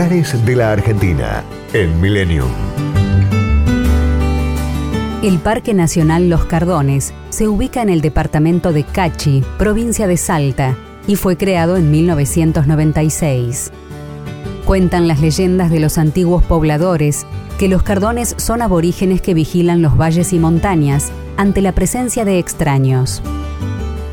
De la Argentina en Millennium. El Parque Nacional Los Cardones se ubica en el departamento de Cachi, provincia de Salta, y fue creado en 1996. Cuentan las leyendas de los antiguos pobladores que los cardones son aborígenes que vigilan los valles y montañas ante la presencia de extraños.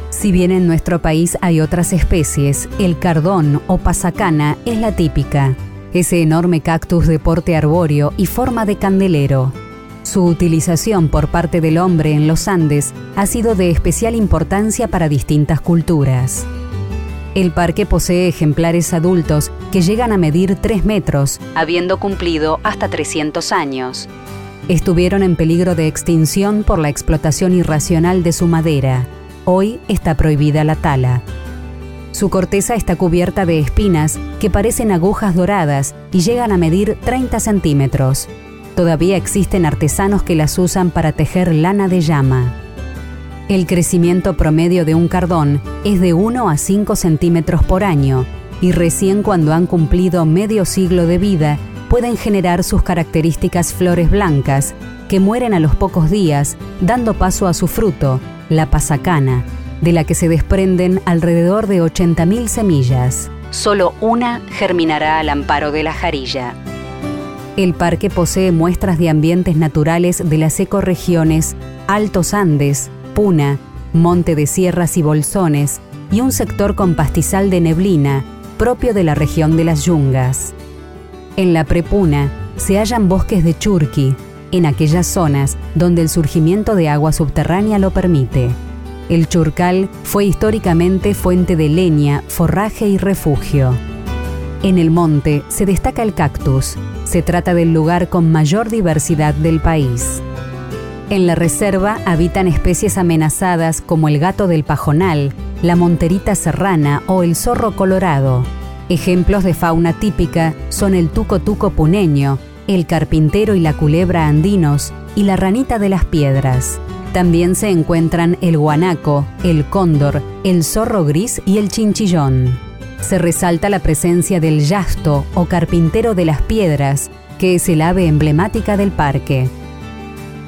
Si bien en nuestro país hay otras especies, el cardón o pasacana es la típica, ese enorme cactus de porte arbóreo y forma de candelero. Su utilización por parte del hombre en los Andes ha sido de especial importancia para distintas culturas. El parque posee ejemplares adultos que llegan a medir 3 metros, habiendo cumplido hasta 300 años. Estuvieron en peligro de extinción por la explotación irracional de su madera. Hoy está prohibida la tala. Su corteza está cubierta de espinas que parecen agujas doradas y llegan a medir 30 centímetros. Todavía existen artesanos que las usan para tejer lana de llama. El crecimiento promedio de un cardón es de 1 a 5 centímetros por año y recién cuando han cumplido medio siglo de vida pueden generar sus características flores blancas que mueren a los pocos días dando paso a su fruto, la pasacana, de la que se desprenden alrededor de 80.000 semillas. Solo una germinará al amparo de la jarilla. El parque posee muestras de ambientes naturales de las ecorregiones Altos Andes, Puna, monte de sierras y bolsones y un sector con pastizal de neblina propio de la región de las yungas. En la prepuna se hallan bosques de churqui, en aquellas zonas donde el surgimiento de agua subterránea lo permite. El churcal fue históricamente fuente de leña, forraje y refugio. En el monte se destaca el cactus. Se trata del lugar con mayor diversidad del país. En la reserva habitan especies amenazadas como el gato del pajonal, la monterita serrana o el zorro colorado. Ejemplos de fauna típica son el tuco tuco puneño, el carpintero y la culebra andinos y la ranita de las piedras. También se encuentran el guanaco, el cóndor, el zorro gris y el chinchillón. Se resalta la presencia del yasto o carpintero de las piedras, que es el ave emblemática del parque.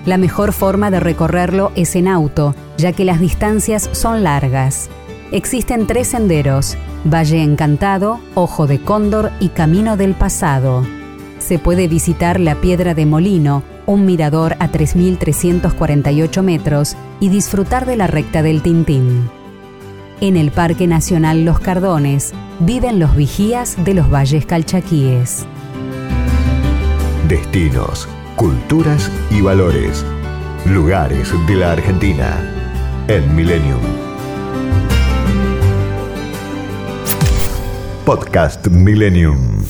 La mejor forma de recorrerlo es en auto, ya que las distancias son largas. Existen tres senderos, Valle Encantado, Ojo de Cóndor y Camino del Pasado. Se puede visitar la Piedra de Molino, un mirador a 3.348 metros, y disfrutar de la recta del Tintín. En el Parque Nacional Los Cardones viven los vigías de los valles calchaquíes. Destinos culturas y valores. Lugares de la Argentina en Millennium. Podcast Millennium.